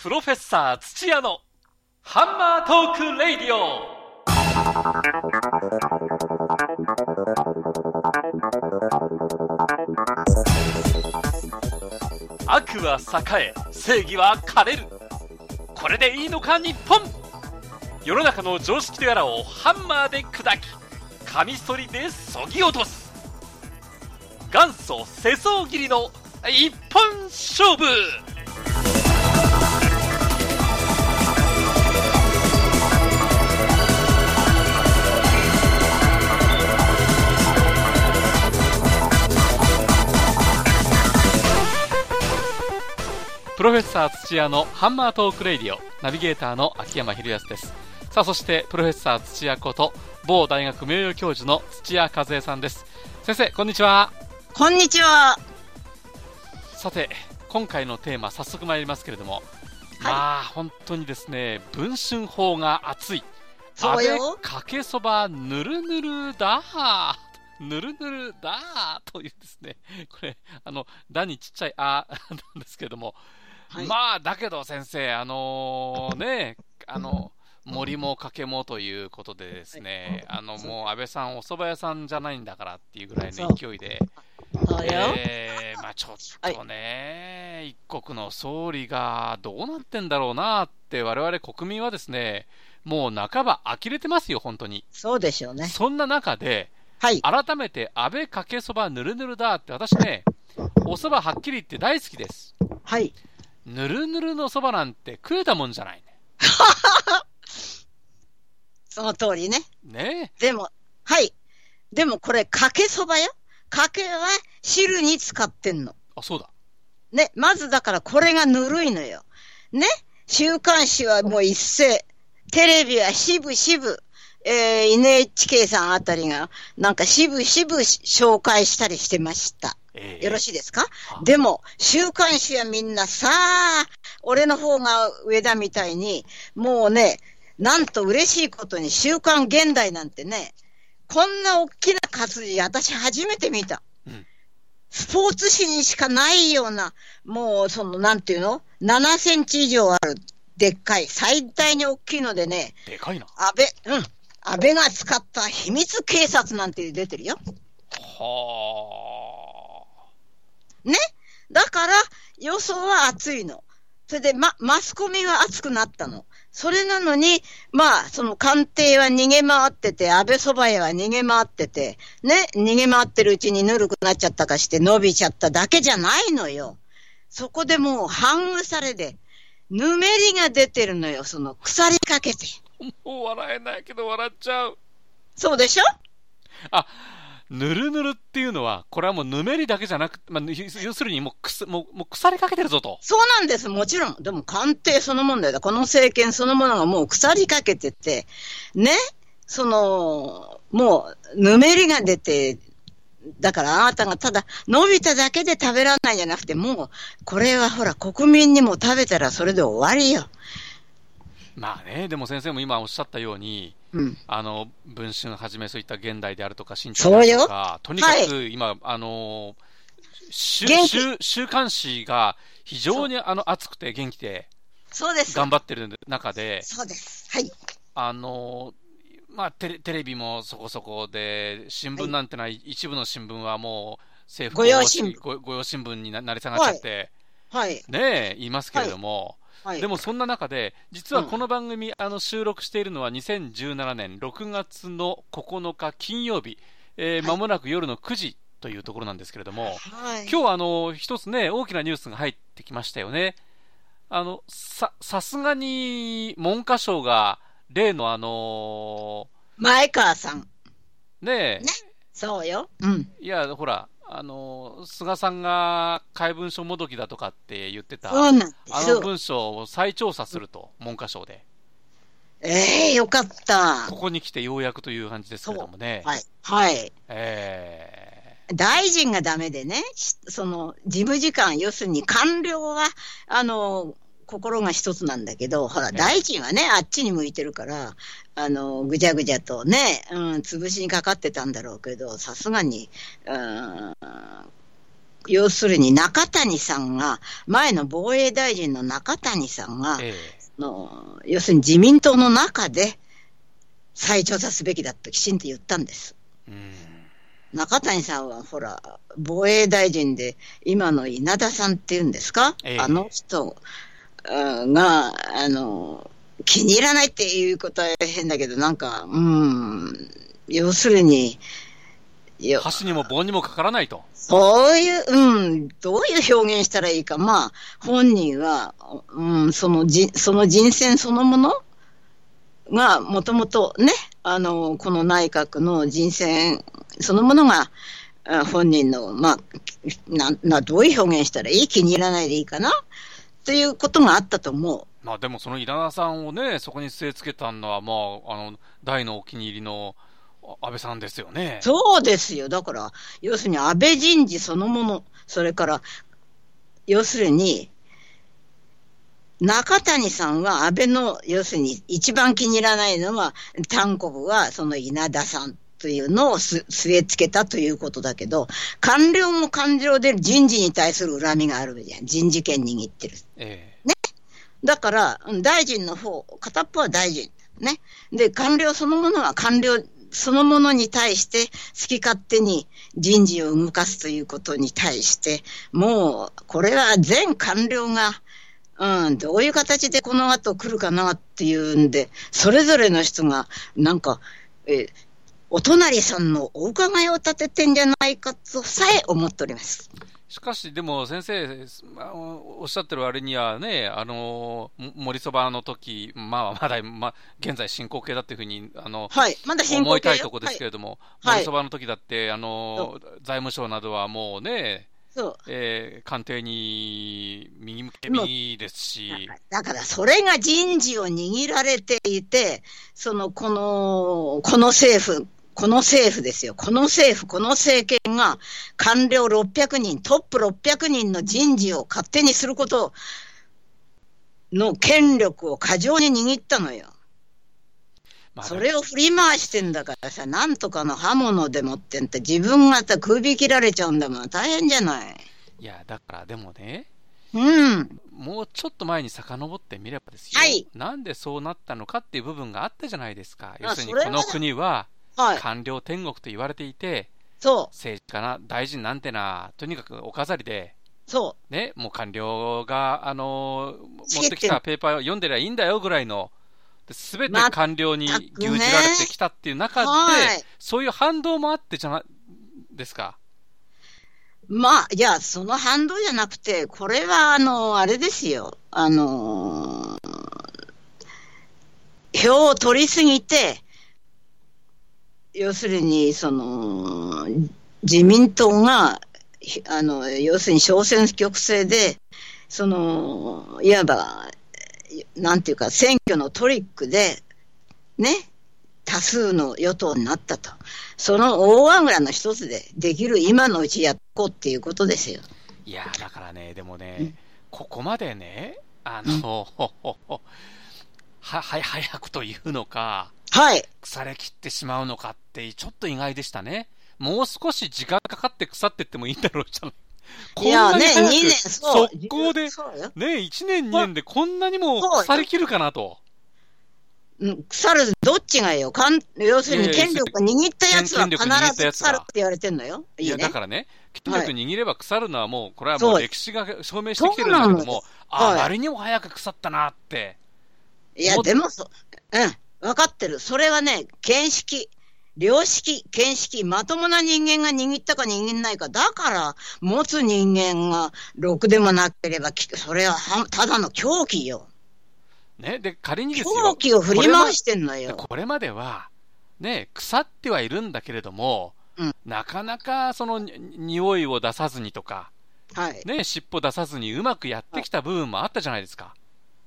プロフェッサー土屋のハンマートークレイディオ。悪は栄え正義は枯れる。これでいいのか日本。世の中の常識とやらをハンマーで砕きカミソリでそぎ落とす。元祖世相切りの一本勝負。プロフェッサー土屋のハンマートークレイディオ。ナビゲーターの秋山博康です。さあそしてプロフェッサー土屋こと某大学名誉教授の土屋和恵さんです。先生こんにちは。こんにちは。さて今回のテーマ早速参りますけれども、まあ本当にですね文春法が熱い。そうかけそばぬるぬるだ。ぬるぬるだというですね。これあの「だ」にちっちゃい「あ」なんですけれども、はいまあだけど先生あのねあの森もかけもということでですね、あのもう安倍さんお蕎麦屋さんじゃないんだからっていうぐらいの勢いで。えーまあ、ちょっとね、一国の総理がどうなってんだろうなって、我々国民はですね、もう半ば呆れてますよ、本当に。そうでしょうね。そんな中で、はい。改めて安倍かけそばぬるぬるだって、私ね、お蕎麦はっきり言って大好きです。はい。ぬるぬるの蕎麦なんて食えたもんじゃない その通りね。ね。ねでも、はい。でもこれ、かけそばよ。かけは汁に使ってんの。あ、そうだ。ね。まずだからこれがぬるいのよ。ね。週刊誌はもう一斉。テレビはしぶしぶ。えー、NHK さんあたりが、なんかしぶしぶ紹介したりしてました。えーよろしいですか？はでも、週刊誌はみんなさあ、俺の方が上だみたいに、もうね、なんと嬉しいことに週刊現代なんてね、こんな大きな活字、私初めて見た。うんスポーツ紙にしかないような、もうその、なんていうの ?7 センチ以上ある、でっかい、最大に大きいのでね、でかいな。安倍、うん、安倍が使った秘密警察なんて出てるよ。はね。だから、予想は熱いの。それで、ま、マスコミは熱くなったの。それなのに、まあ、その官邸は逃げ回ってて、安倍そば屋は逃げ回ってて、ね、逃げ回ってるうちにぬるくなっちゃったかして伸びちゃっただけじゃないのよ。そこでもう半腐れで、ぬめりが出てるのよ、その鎖かけて。あ。もう笑えないけど笑っちゃう。そうでしょ？あぬるぬるっていうのは、これはもうぬめりだけじゃなく、まあ、要するにもうくすもうもう腐りかけてるぞと。そうなんです、もちろん。でも官邸そのものだよ。この政権そのものがもう腐りかけてて、ね、その、もう、ぬめりが出て、だからあなたがただ伸びただけで食べられないじゃなくて、もう、これはほら、国民にも食べたらそれで終わりよ。まあね、でも先生も今おっしゃったように、うん。あの文春はじめそういった現代であるとか、新潮とか、とにかく今、あの週週週刊誌が非常にあの熱くて元気でそうです。頑張ってる中で、そうです。はい。あのまあ、テレテレビもそこそこで、新聞なんてのは、一部の新聞はもう政府御用新聞ご御用新聞にななり下がっちゃって、はい。ねえ、言いますけれども、はい。でもそんな中で、実はこの番組、あの収録しているのは2017年6月の9日金曜日、えー、はい間もなく夜の9時というところなんですけれども、はい。今日はあの一つね、大きなニュースが入ってきましたよね。あのささすがに文科省が例のあの前川さん。ねえ、ねそうよ。うん。いや、ほら、あの菅さんが怪文書もどきだとかって言ってた、あの。文章を再調査すると、文科省で。ええよかったこ。こに来てようやくという感じですけれどもね。はい。はい。え大臣がダメでね、しその事務次官、要するに官僚は、あの、心が一つなんだけど、ほら、ええ。大臣はね、あっちに向いてるから、あの、ぐちゃぐちゃとね、うん、潰しにかかってたんだろうけど、さすがに、うん、要するに中谷さんが、前の防衛大臣の中谷さんが、えの要するに自民党の中で再調査すべきだときちんと言ったんです。えうん。中谷さんはほら、防衛大臣で、今の稲田さんっていうんですか、ええ。あの人うんが、あの、気に入らないっていうことは変だけど、なんか、うん、要するに、箸にも棒にもかからないと。そういう、うん、どういう表現したらいいか。まあ、本人は、うん、そのじ、その人選そのものが、もともとね、あの、この内閣の人選そのものが、あ本人の、まあ、な、な、どういう表現したらいい？気に入らないでいいかな？ということがあったと思う。まあでもその稲田さんをね、そこに据え付けたのは、まあ、あの、大のお気に入りのあ安倍さんですよね。そうですよ。だから、要するに安倍人事そのもの、それから、要するに、中谷さんは安倍の、要するに一番気に入らないのは、韓国はその稲田さんというのをす据え付けたということだけど、官僚も官僚で人事に対する恨みがあるじゃん。人事権握ってる。えだから、うん大臣の方、片っぽは大臣。ね。で、官僚そのものは官僚そのものに対して好き勝手に人事を動かすということに対して、もう、これは全官僚が、うん、どういう形でこの後来るかなっていうんで、それぞれの人が、なんか、え、お隣さんのお伺いを立ててんじゃないかとさえ思っております。えしかし、でも先生、まあおっしゃってる割にはね、あの、も森そばの時、まあ、まだ、まあ、現在進行形だっていうふうに、あの、はい。まだ進行思いたいとこですけれども、はい森そばの時だって、あの、財務省などはもうね、そう。えー官邸に右向け右ですし、だから、それが人事を握られていて、その、この、この政府、この政府ですよ。この政府、この政権が官僚600人、トップ600人の人事を勝手にすることの権力を過剰に握ったのよ。まあそれを振り回してんだからさ、なんとかの刃物でもってんって自分がさ首切られちゃうんだもん。大変じゃない。いや、だからでもね、うん。もうちょっと前に遡ってみればですよ、はいなんでそうなったのかっていう部分があったじゃないですか。あ要するに、この国ははい。官僚天国と言われていて、そう。政治家な、大臣なんてな、とにかくお飾りで、そう。ね、もう官僚が、あの持ってきたペーパーを読んでりゃいいんだよぐらいの、すべて官僚に牛耳られてきたっていう中で、はいそういう反動もあってじゃないですか。まあ、いや、その反動じゃなくて、これは、あの、あれですよ。あのー票を取りすぎて、要するに、その、自民党が、ひあの、要するに小選挙区制で、その、いわば、なんていうか、選挙のトリックで、ね、多数の与党になったと。その大あぐらの一つでできる今のうちやっこうっていうことですよ。いやーだからね、でもね、うんここまでね、あの、は、は、早くというのか、はい。腐れ切ってしまうのかって、ちょっと意外でしたね。もう少し時間かかって腐ってってもいいんだろうじゃない。いやね、2こんなに早く年、そう。速攻で。ね、1年、2年でこんなにも腐り切るかなと。うん腐る、どっちがよ。かん要するに権力握ったやつは権必ず腐るって言われてんのよ。いいや、いねだ。からね、権力握れば腐るのはもう、これはもそうう歴史が証明してきてるんだけどもあはいまりにも早く腐ったなって。いや、でもそ、うん。分かってる。それはね、見識。良識、見識、まともな人間が握ったか握んないか。だから、持つ人間がろくでもなければ、きそれははただの狂気よ。ね、で、仮にですよ。狂気を振り回してんのでよ。これまでは、ね、腐ってはいるんだけれども、うんなかなかそのに匂いを出さずにとか、はい。ね、尻尾出さずにうまくやってきた部分もあったじゃないですか。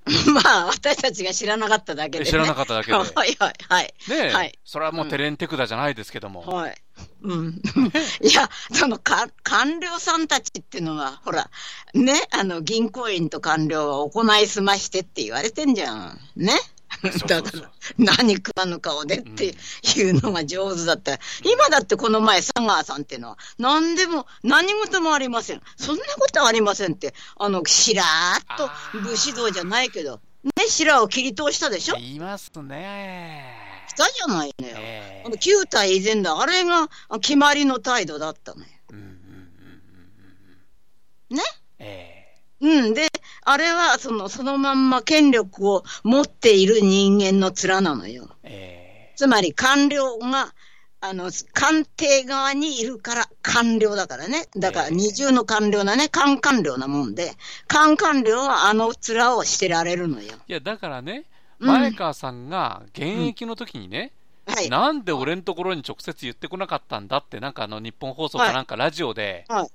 まあ、私たちが知らなかっただけで、ね。知らなかっただけで。は いはいはい。ね、はいそれはもうテレンテクダじゃないですけども。はい。うん。いや、そのか、官僚さんたちっていうのは、ほら、ね、あの、銀行員と官僚は行いすましてって言われてんじゃん。ね。だから、何食わぬ顔でっていうのが上手だった。今だってこの前、佐川さんっていうのは、何でも、何事もありません。そんなことありませんって、あの、しらーっと武士道じゃないけど、ね、白を切り通したでしょ？言いますね。したじゃないのよ。旧体以前だ。あれがあ決まりの態度だったのよ。うんうんうんうんね？えうん。で、あれは、その、そのまんま権力を持っている人間の面なのよ。ええつまり官僚が、あの、官邸側にいるから官僚だからね。だからええ二重の官僚だね。官官僚なもんで、官官僚はあの面をしてられるのよ。いや、だからね、うん前川さんが現役の時にね、はい。なんで俺のところに直接言ってこなかったんだって、なんかあの日本放送かなんかラジオで、はい。はい。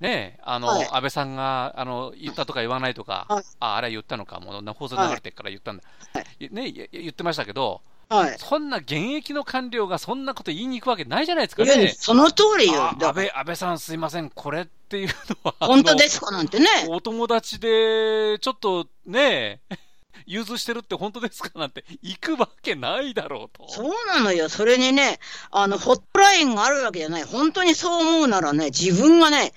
ね、あの、はい。安倍さんがあの言ったとか言わないとか、はい。ああれは言ったのか、もう放送流れてから言ったんだ、はい。ね、い言ってましたけど、はい。そんな現役の官僚がそんなこと言いに行くわけないじゃないですかいやね。その通りよ。安倍安倍さん、すいません、これっていうのは、本当ですかなんてね。お友達で、ちょっとね、融通してるって本当ですかなんて、行くわけないだろうと。そうなのよ。それにね、あの、ホットラインがあるわけじゃない。本当にそう思うならね、自分がね、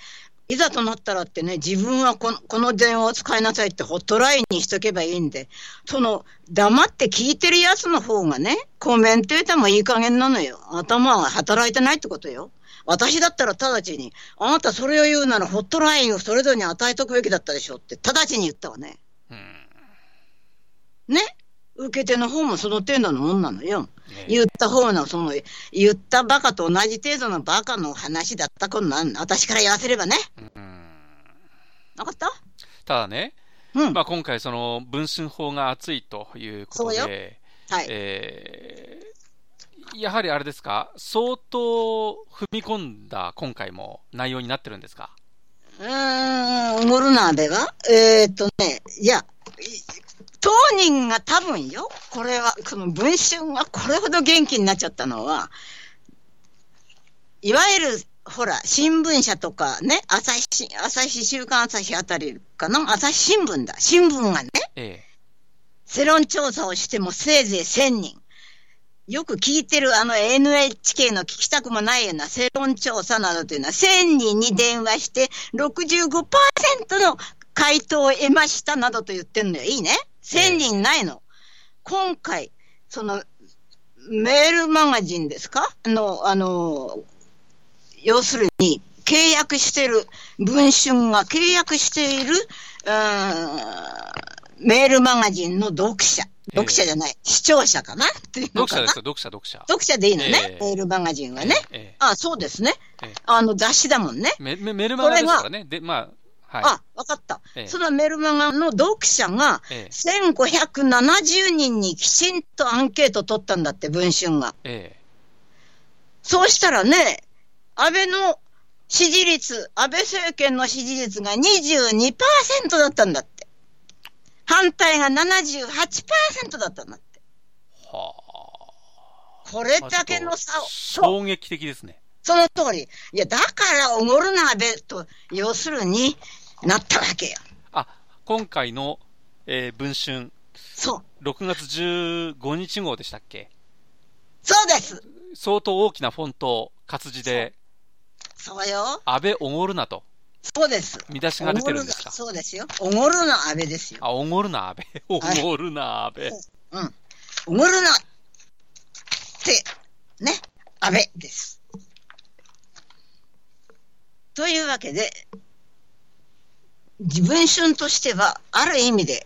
いざとなったらってね、自分はこのこの電話を使いなさいってホットラインにしとけばいいんで、その、黙って聞いてるやつの方がね、コメンテーターもいい加減なのよ。頭が働いてないってことよ。私だったら直ちに、あなたそれを言うならホットラインをそれぞれに与えとくべきだったでしょって、直ちに言ったわね。うんね受け手の方もその程度のもんなのよ。ね言った方の、その、言ったバカと同じ程度のバカの話だったことなん私から言わせればね。うんわかった？ただね、うん。まあ、今回、その文春法が熱いということで、はい。えーやはりあれですか、相当踏み込んだ今回も内容になってるんですか？うーん、モルナーベは？えーっとね、いや、い当人が多分よ、これは、この文春がこれほど元気になっちゃったのは、いわゆる、ほら、新聞社とかね、朝日し、朝日、週刊朝日あたりかな？朝日新聞だ。新聞がね、え世論調査をしてもせいぜい1000人。よく聞いてるあの NHK の聞きたくもないような世論調査などというのは1000人に電話して65%の回答を得ましたなどと言ってんのよ。いいね ?1000 人ないの。今回、そのメールマガジンですか？あの、あの、要するに契約してる、文春が契約している、うーんメールマガジンの読者。読者じゃない、視聴者かな？っていうのかな？読者ですよ、読者、読者。読者でいいのね、ええメールマガジンはね。ええあ、そうですねええ。あの雑誌だもんね。メメメルマガですからね。で、まあ、はい。あ、わかった、ええそのメルマガの読者がええ1570人にきちんとアンケート取ったんだって、文春が。えそうしたらね、安倍の支持率、安倍政権の支持率が22%だったんだって。反対が78%だったんだって。えはこれあ。だけの差を。衝撃的ですね。その通り。いや、だから、おごるな、安倍と、要するになったわけよ。あ、今回の、えー文春、そう。6月15日号でしたっけ？そうです。相当大きなフォント、活字で、そうよ。安倍おごるなと、そうです。見出しが出てるんですか？そうですよ。おごるな、安倍ですよ。あ、おごるな、安倍。おごるな、安倍。うん。おごるな。って、ね、安倍です。というわけで、自分春としては、ある意味で、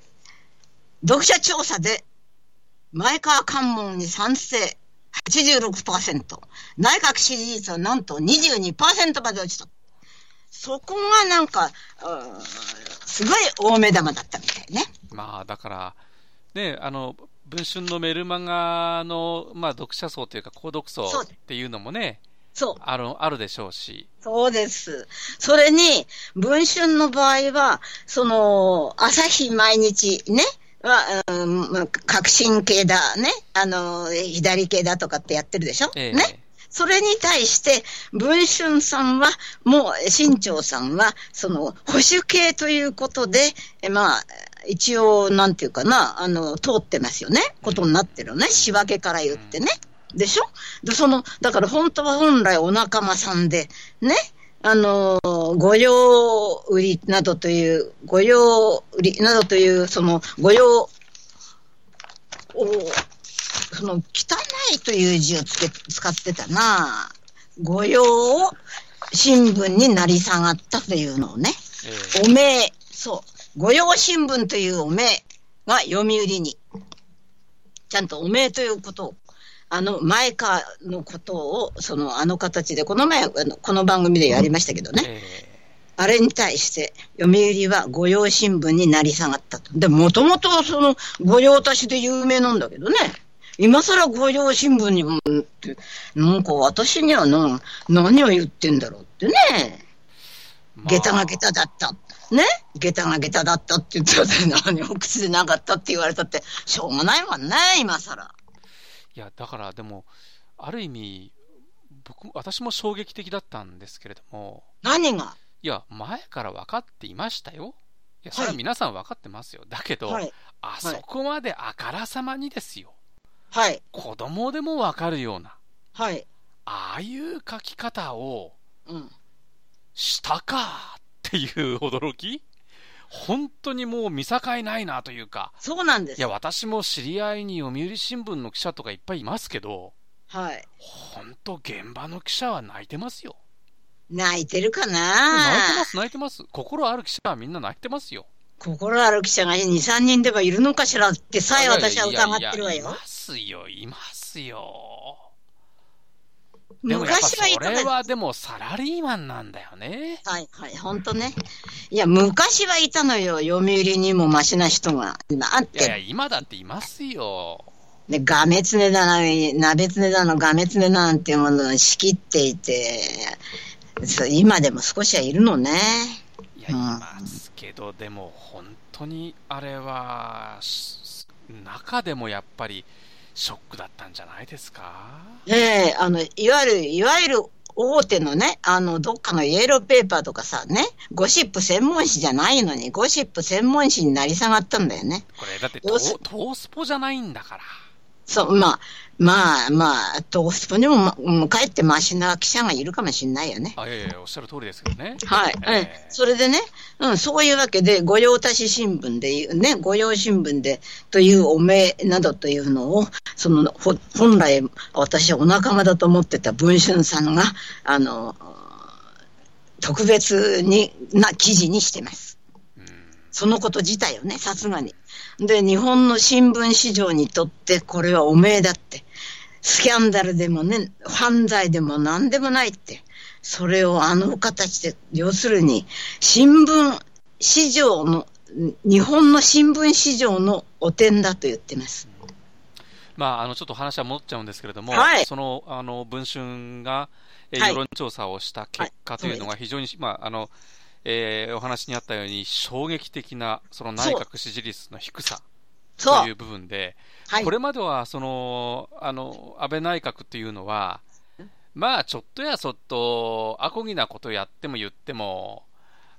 読者調査で、前川関門に賛成86%、内閣支持率はなんと22%まで落ちた。そこがなんか、うんすごい大目玉だったみたいね。まあ、だから、ね、あの、文春のメルマガの、まあ、読者層というか、購読層っていうのもね、そう。ある、あるでしょうし、そうです。それに、文春の場合は、その、朝日毎日ね、は、うんまあ革新系だね、あの、左系だとかってやってるでしょ、ええね？それに対して、文春さんは、もう、新潮さんは、その、保守系ということで、えまあ、一応、なんていうかな、あの、通ってますよね？ことになってるね？仕分けから言ってね。でしょ？で、その、だから本当は本来お仲間さんで、ね？あの、御用売りなどという、御用売りなどという、その、御用を、その、汚いという字をつけ、使ってたな。御用新聞になり下がったというのをね。ええ。お名、そう、御用新聞というお名が読売に、ちゃんとお名ということを、あの、前かのことを、その、あの形で、この前、あのこの番組でやりましたけどね、えあれに対して、読売は御用新聞になり下がったと。で、もともとその、御用達で有名なんだけどね。今更御用新聞にも、って、なんか私にはな、何を言ってんだろうってね。下駄が下駄だった。ね？下駄が下駄だったって言ったら何も口でなかったって言われたって、しょうがないもんね、今更。いや、だからでも、ある意味、僕も、私も衝撃的だったんですけれども、何が？いや、前から分かっていましたよ。いや、それははい皆さん分かってますよ。だけど、はい。あそこまであからさまにですよ。はい。子供でも分かるような、はい。ああいう書き方をうん。したかっていう驚き本当にもう見境ないなというか、そうなんです。いや、私も知り合いに読売新聞の記者とかいっぱいいますけど、はい。本当現場の記者は泣いてますよ。泣いてるか泣いてなます、泣いてます。心ある記者はみんな泣いてますよ。心ある記者が2、3人ではいるのかしらってさえ私は疑ってるわよいやいやい。ますよ、いますよ。でもやっぱ昔はいそれたのはでもサラリーマンなんだよね。はい、はい、ほんとね。いや、昔はいたのよ。読売にもマシな人が。今あっいやいや、て。今だっていますよ。で、ガメツネだな、鍋ツネだの、ガメツネだなんていうものを仕切っていて、今でも少しはいるのね。いや、うんいますけど、でも本当にあれは、し中でもやっぱりショックだったんじゃないですか？ええあの、いわゆる、いわゆる大手のね、あの、どっかのイエローペーパーとかさ、ね、ゴシップ専門誌じゃないのに、ゴシップ専門誌になり下がったんだよね。これだってトトースポじゃないんだから。そう、まあ、まあ、まあ、トースポにも、ま、うんかえってマシな記者がいるかもしれないよね。あ、いやいや、おっしゃる通りですけどね。はい。ええうん。それでね、うん、そういうわけで、御用達新聞でいう、ね、御用新聞で、というお名などというのを、その、ほ本来、私はお仲間だと思ってた文春さんが、あの、特別に、な記事にしてます。うんそのこと自体をね、さすがに。で、日本の新聞市場にとって、これはお名だって。スキャンダルでもね、犯罪でも何でもないって。それをあの形で、要するに、新聞市場の、日本の新聞市場の汚点だと言ってます。まあ、あのちょっと話は戻っちゃうんですけれども、はいそのあの文春が、え世論調査をした結果というのが非常に、まああのえーお話にあったように衝撃的なその内閣支持率の低さという部分で、はいこ。れまではそのあの安倍内閣というのは、まあちょっとやそっと、あこぎなことやっても言っても、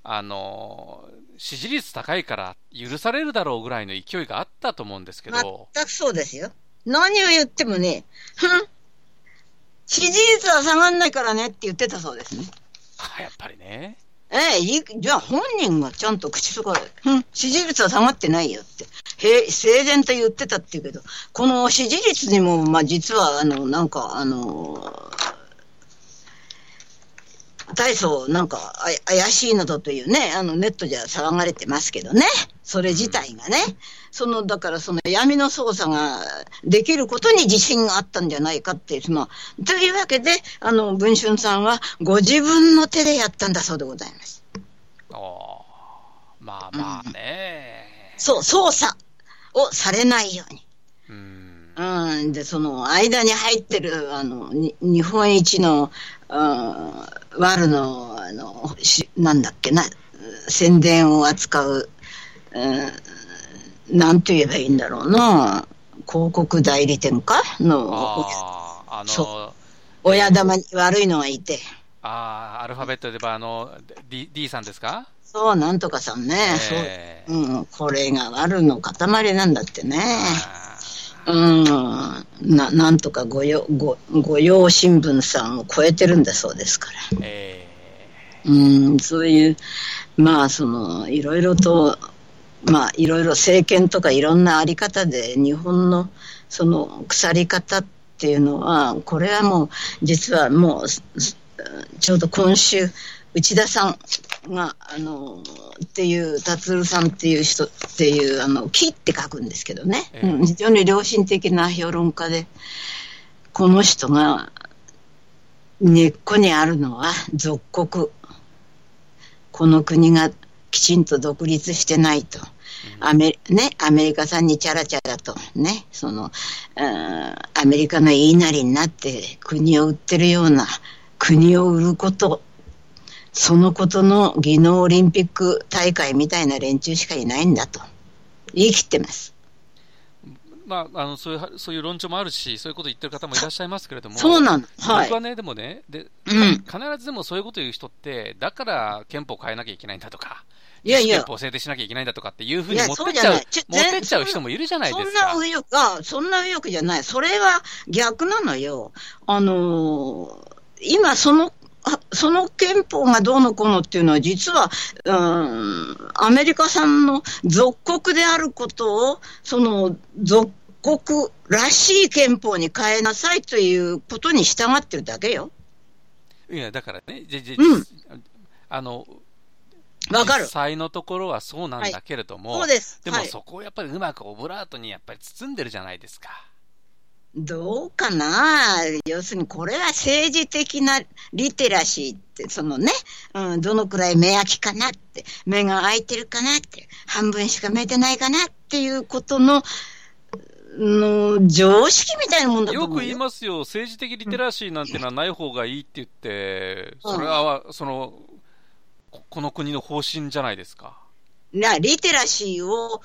あの支持率高いから許されるだろうぐらいの勢いがあったと思うんですけど。全くそうですよ。何を言ってもね、支持率は下がんないからねって言ってたそうですね。あやっぱりね。ええいいじゃあ本人がちゃんと口とかで、うん、支持率は下がってないよって、へ整然と言ってたって言うけど、この支持率にも、まあ実は、あの、なんか、あの、大層なんかあ怪しいなどというね、あのネットじゃ騒がれてますけどね、それ自体がね、その、だからその闇の捜査ができることに自信があったんじゃないかっていう、まあ、というわけで、あの、文春さんはご自分の手でやったんだそうでございます。おーまあまあね。そう、捜査をされないように。うん。うん、で、その間に入ってる、あの、に日本一の、うん、ワルの、あの、しなんだっけな、宣伝を扱う、うん、なんと言えばいいんだろうな、広告代理店か？の、ああ、あその、親玉に悪いのがいて、ああ、アルファベットで言えば、あの、D, D さんですか？そう、なんとかさんね。えーそう。うん、これが悪の塊なんだってね。あうん、な、なんとか御用、御、御用新聞さんを超えてるんだそうですから。ーえ。うん、そういう、まあ、その、いろいろと、まあ、いろいろ政権とかいろんなあり方で、日本の、その、腐り方っていうのは、これはもう、実はもう、ちょうど今週、内田さんが、あの、っていう、達郎さんっていう人っていう、あの、木って書くんですけどね、ええうん非常に良心的な評論家で、この人が、根っこにあるのは属国。この国がきちんと独立してないと。アメね、アメリカさんにチャラチャラとね、その、うんアメリカの言いなりになって国を売ってるような国を売ること、そのことの技能オリンピック大会みたいな連中しかいないんだと。言い切ってます。まあ、あのそういうはそういう論調もあるし、そういうことを言ってる方もいらっしゃいますけれども、そうなの。はい僕。はね、でもねで、うん。必ずでもそういうことを言う人って、だから憲法を変えなきゃいけないんだとか、いやいや憲法を制定しなきゃいけないんだとかっていうふうに持ってっちゃうちょ、持ってっちゃう人もいるじゃないそんですか。な右翼、あ、そんな右翼じゃない。それは逆なのよ。あのー今その、あその憲法がどうのこうのっていうのは、実は、うん、アメリカ産の属国であることを、その属国らしい憲法に変えなさいということに従ってるだけよ。いや、だからね、じじうんあの、わかる実。際のところはそうなんだけれども、そうです。はいでもそこをやっぱりうまくオブラートにやっぱり包んでるじゃないですか。どうかな？要するにこれは政治的なリテラシーって、そのね、うん、どのくらい目開きかなって、目が開いてるかなって、半分しか見えてないかなっていうことの、の常識みたいなもんだとよく。言いますよ、政治的リテラシーなんてのはない方がいいって言って、うんそれは、その、ここの国の方針じゃないですか。なリテラシーを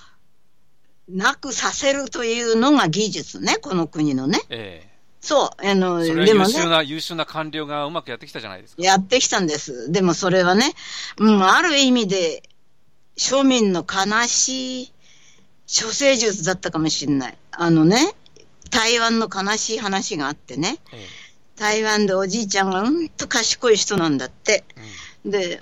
なくさせるというのが技術ね、この国のね。えそう、あの、でもね優秀。な、優秀な官僚がうまくやってきたじゃないですか。やってきたんです。でもそれはね、うん、ある意味で、庶民の悲しい処世術だったかもしれない。あのね、台湾の悲しい話があってね、え台湾でおじいちゃんがうんと賢い人なんだって。えで、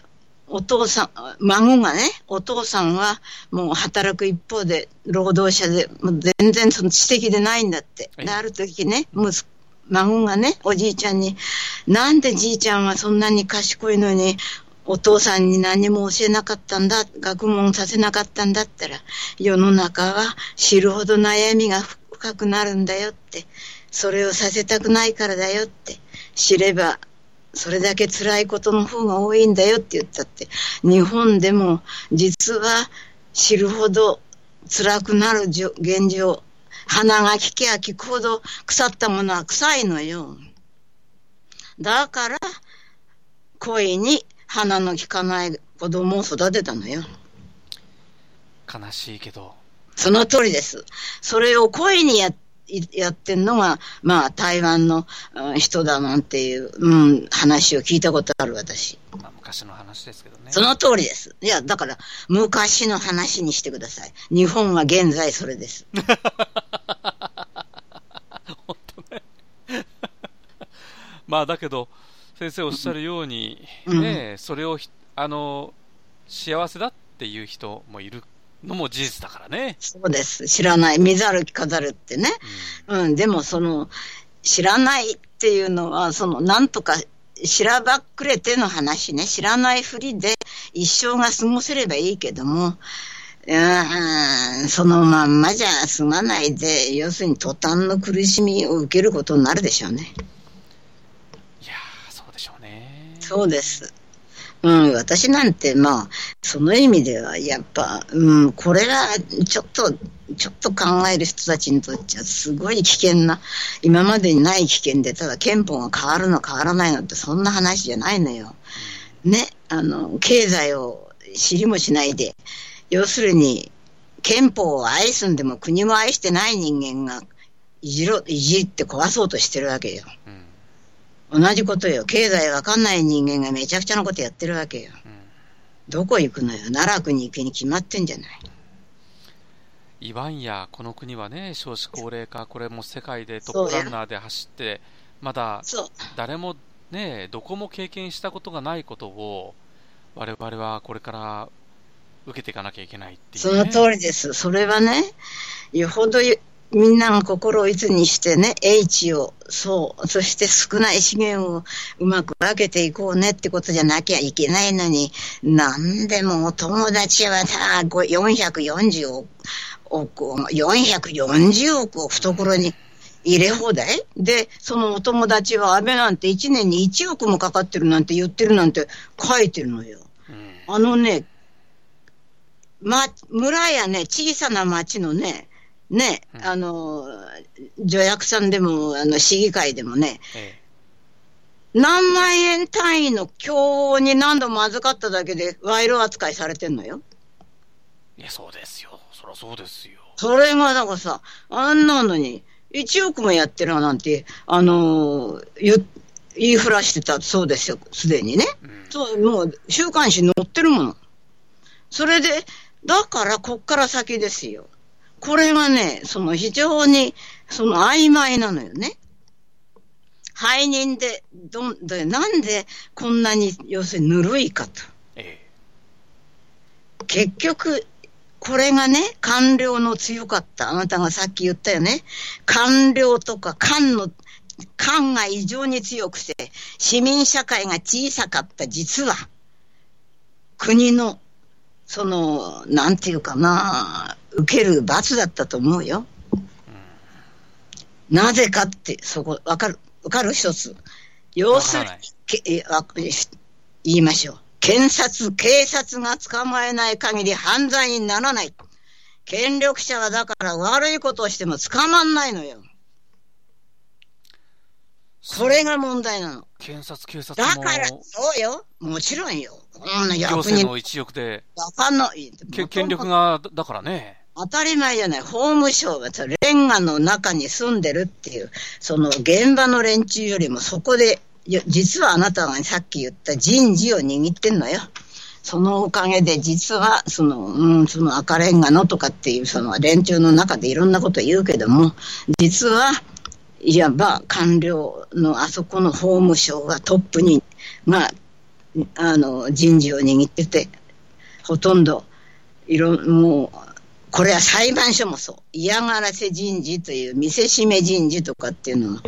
お父さん、孫がね、お父さんはもう働く一方で、労働者で、もう全然その知的でないんだって。はいで、ある時ね、息子孫がね、おじいちゃんに、なんでじいちゃんはそんなに賢いのに、お父さんに何も教えなかったんだ、学問させなかったんだったら、世の中は知るほど悩みが深くなるんだよって、それをさせたくないからだよって、知ればそれだけ辛いことの方が多いんだよって言ったって、日本でも実は知るほど辛くなる現状、鼻が利けば利くほど腐ったものは臭いのよ。だから、恋に鼻の利かない子供を育てたのよ。悲しいけど、その通りです。それを恋にややってんのが、まあ、台湾のうん人だなんていう、うん、話を聞いたことある私。まあ、昔の話ですけどね。その通りです。いや、だから、昔の話にしてください。日本は現在それです。本当ね。まあだけど、先生おっしゃるように、うんそれをひあの幸せだっていう人もいるのも事実だからね。そうです。知らない。見ざる聞かざるってね。うん、でもその、知らないっていうのは、その、なんとか、知らばっくれての話ね。知らないふりで一生が過ごせればいいけども、うん、そのまんまじゃ済まないで、要するに途端の苦しみを受けることになるでしょうね。いやー、そうでしょうね。そうです。うん、私なんて、まあ、その意味では、やっぱ、うん、これが、ちょっと、ちょっと考える人たちにとっちゃ、すごい危険な、今までにない危険で、ただ憲法が変わるの変わらないのって、そんな話じゃないのよ。ね、あの、経済を知りもしないで、要するに、憲法を愛すんでも国も愛してない人間が、いじろ、いじって壊そうとしてるわけよ。うん同じことよ。経済わかんない人間がめちゃくちゃなことやってるわけよ。うんどこ行くのよ。奈落に行くに決まってんじゃない。いわんや、この国はね、少子高齢化、これも世界でトップランナーで走って、まだ。誰もね、どこも経験したことがないことを、我々はこれから受けていかなきゃいけないっていう、そね。の通りです。それはね、よほどみんなが心をいつにしてね、英知を、そう、そして少ない資源をうまく分けていこうねってことじゃなきゃいけないのに、なんでもお友達はさ、こう440億、億を、440億を懐に入れ放題？で、そのお友達は安倍なんて1年に1億もかかってるなんて言ってるなんて書いてるのよ。うんあのね、ま、村やね、小さな町のね、ね、うんあの、助役さんでも、あの、市議会でもね、え何万円単位の教に何度も預かっただけで賄賂扱いされてんのよ。えいや、そうですよ。そりゃそうですよ。それが、だからさ、あんなのに、1億もやってるなんて、あの言、言いふらしてたそうですよ、すでにね。うんそう、もう、週刊誌載ってるもの。それで、だから、こっから先ですよ。これがね、その非常に、その曖昧なのよね。背任で、どん、で、なんでこんなに、要するにぬるいかと。え結局、これがね、官僚の強かった。あなたがさっき言ったよね。官僚とか官の、官が異常に強くて、市民社会が小さかった実は、国の、その、なんていうかな、受ける罰だったと思うよ。なぜかって、そこ、わかる、わかる一つ。要するに言いましょう。検察、警察が捕まえない限り犯罪にならない。権力者はだから悪いことをしても捕まんないのよ。それが問題なの。検察、警察もだから、そうよ。もちろんよ。こんな行役に政の一翼で、わかんない。け権力が、だだからね。当たり前じゃない。法務省がさレンガの中に住んでるっていう、その現場の連中よりもそこで、実はあなたがさっき言った人事を握ってんのよ。そのおかげで実は、その、うん、その赤レンガのとかっていう、その連中の中でいろんなこと言うけども、実は、いわば官僚のあそこの法務省がトップに、が、あの、人事を握ってて、ほとんど、いろ、もう、これは裁判所もそう。嫌がらせ人事という見せしめ人事とかっていうのを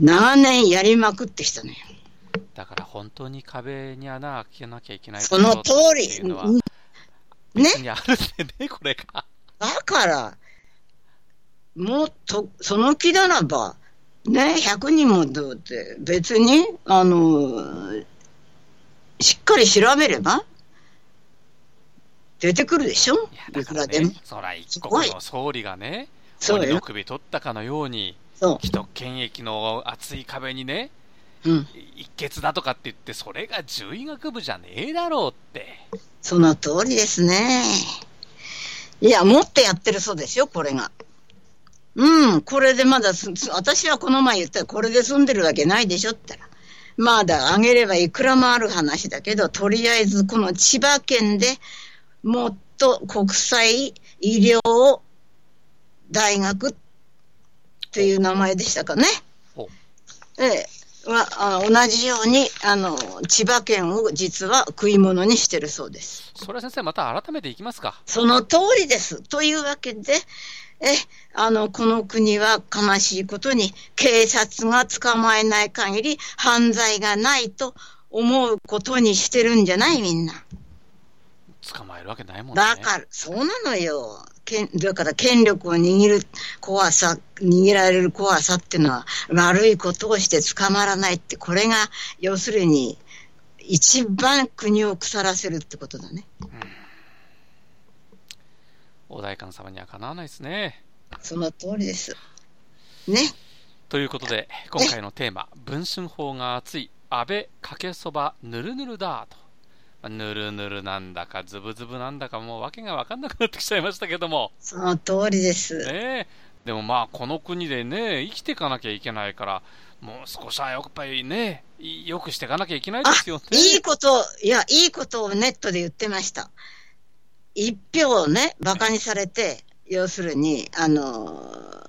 長年やりまくってきたのよ。だから本当に壁に穴開けなきゃいけないその通りねね、これが。だから、もっと、その気ならば、ね、100人もどうって、別に、あの、しっかり調べれば、出てくるでしょ？いや、だからいくらでもね。、そら一国の総理がね、鬼の。首取ったかのように、そ既得権益の厚い壁にね、う。うん。一決だとかって言って、それが獣医学部じゃねえだろうって。その通りですね。いや、もっとやってるそうですよ、これが。うん、これでまだ私はこの前言ったら、これで済んでるわけないでしょって言ったら。まだあげればいくらもある話だけど、とりあえずこの千葉県でもっと国際医療大学っていう名前でしたかね。おええ。はあ同じように、あの、千葉県を実は食い物にしてるそうです。それは先生、また改めていきますか。その通りです。というわけで、え、あの、この国は悲しいことに、警察が捕まえない限り犯罪がないと思うことにしてるんじゃないみんな。捕まえるわけないもんね。だから、そうなのよ。権だから権力を握る怖さ、握られる怖さっていうのは悪いことをして捕まらないって、これが要するに一番国を腐らせるってことだね。お代官様にはかなわないですね。その通りです。ね。ということで、今回のテーマ、文春法が熱い、安倍かけそばぬるぬるだと。まあぬるぬるなんだか、ズブズブなんだか、もうわけがわかんなくなってきちゃいましたけども。その通りです。ねえ。でもまあ、この国でね、生きていかなきゃいけないから、もう少しはやっぱりね、よくしていかなきゃいけないですよね。いいこと、いや、いいことをネットで言ってました。一票ね、馬鹿にされて、要するに、あのー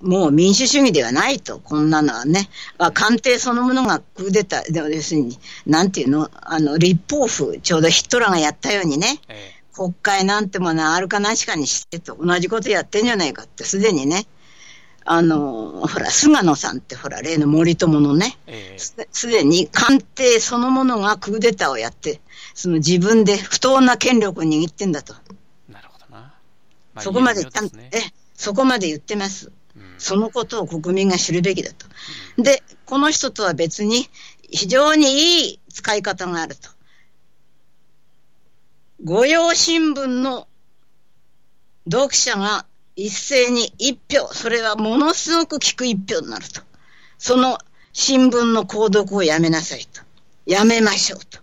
もう民主主義ではないと、こんなのはね。あ官邸そのものがクーデター、でも要するに、なんていうの、あの、立法府、ちょうどヒットラーがやったようにね、ええ。国会なんてものはあるかなしかにしてと同じことやってんじゃないかって、すでにね、あの、ほら、菅野さんってほら、例の森友のね、ええ。すすでに官邸そのものがクーデターをやって、その自分で不当な権力を握ってんだと。なるほどな。まあそこまでちゃんと、ね。え、そこまで言ってます。そのことを国民が知るべきだと。で、この人とは別に非常にいい使い方があると。御用新聞の読者が一斉に一票、それはものすごく効く一票になると。その新聞の購読をやめなさいと。やめましょうと。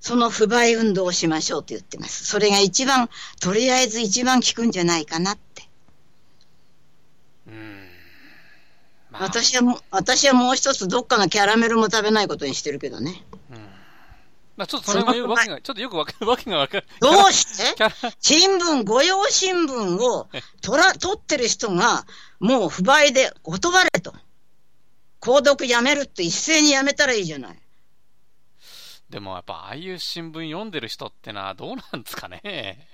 その不買運動をしましょうと言ってます。それが一番、とりあえず一番効くんじゃないかな。うん。まあ私はもう、私はもう一つどっかのキャラメルも食べないことにしてるけどね。まあちょっとそれもよわけが、ちょっとよくわか わけがわかる。どうして？新聞、御用新聞を取ら、取ってる人が、もう不買で断れと。購読やめるって一斉にやめたらいいじゃない。でもやっぱああいう新聞読んでる人ってのはどうなんですかね。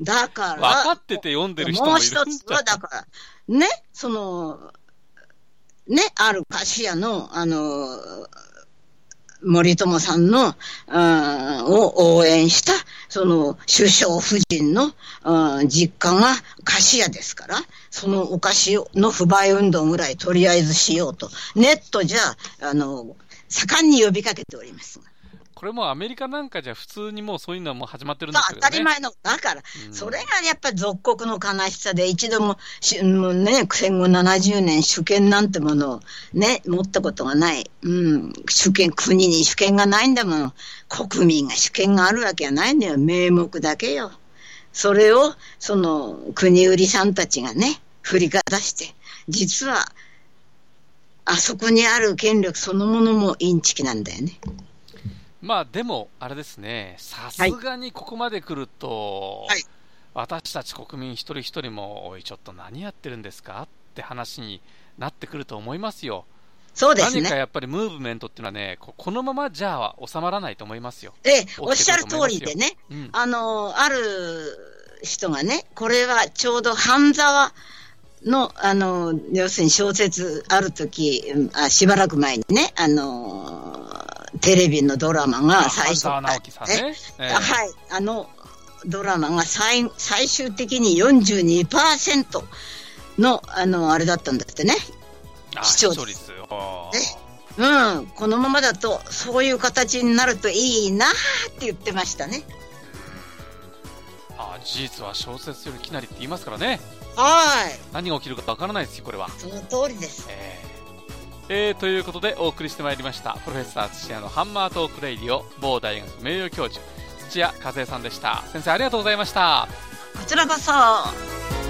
だから。分かってて読んでる人もいるんだもう一つは、だから、ね、その、ね、ある菓子屋の、あの、森友さんの、うんを応援した、その、首相夫人の、うん実家が菓子屋ですから、そのお菓子の不買運動ぐらいとりあえずしようと、ネットじゃ、あの、盛んに呼びかけております。これもアメリカなんかじゃ普通にもうそういうのはもう始まってるんですけどね。当たり前の、だから、うんそれがやっぱり属国の悲しさで、一度もし、もうね、戦後70年主権なんてものをね、持ったことがない。うん、主権、国に主権がないんだもの。国民が主権があるわけがないんだよ。名目だけよ。それを、その、国売りさんたちがね、振りかざして、実は、あそこにある権力そのものもインチキなんだよね。まあでも、あれですね、さすがにここまで来ると、はい私たち国民一人一人も、おい、ちょっと何やってるんですかって話になってくると思いますよ。そうですね。何かやっぱりムーブメントっていうのはね、ここのままじゃ収まらないと思いますよ。ええ、おっしゃる通りでね、うん、あの、ある人がね、これはちょうど半沢の、あの、要するに小説ある時、うんあしばらく前にね、あの、テレビのドラマが最初、半沢直樹さんね。ええはい、あのドラマが最最終的に42%の、あの、あれだったんだってね。あ視聴率率。うん、このままだと、そういう形になるといいなって言ってましたね。あ事実は小説よりきなりって言いますからね。はい、何が起きるかわからないですよ、これは。その通りです。えーえーということでお送りしてまいりましたプロフェッサー土屋のハンマートークレイディオ某大学名誉教授土屋和恵さんでした先生ありがとうございましたこちらこそ。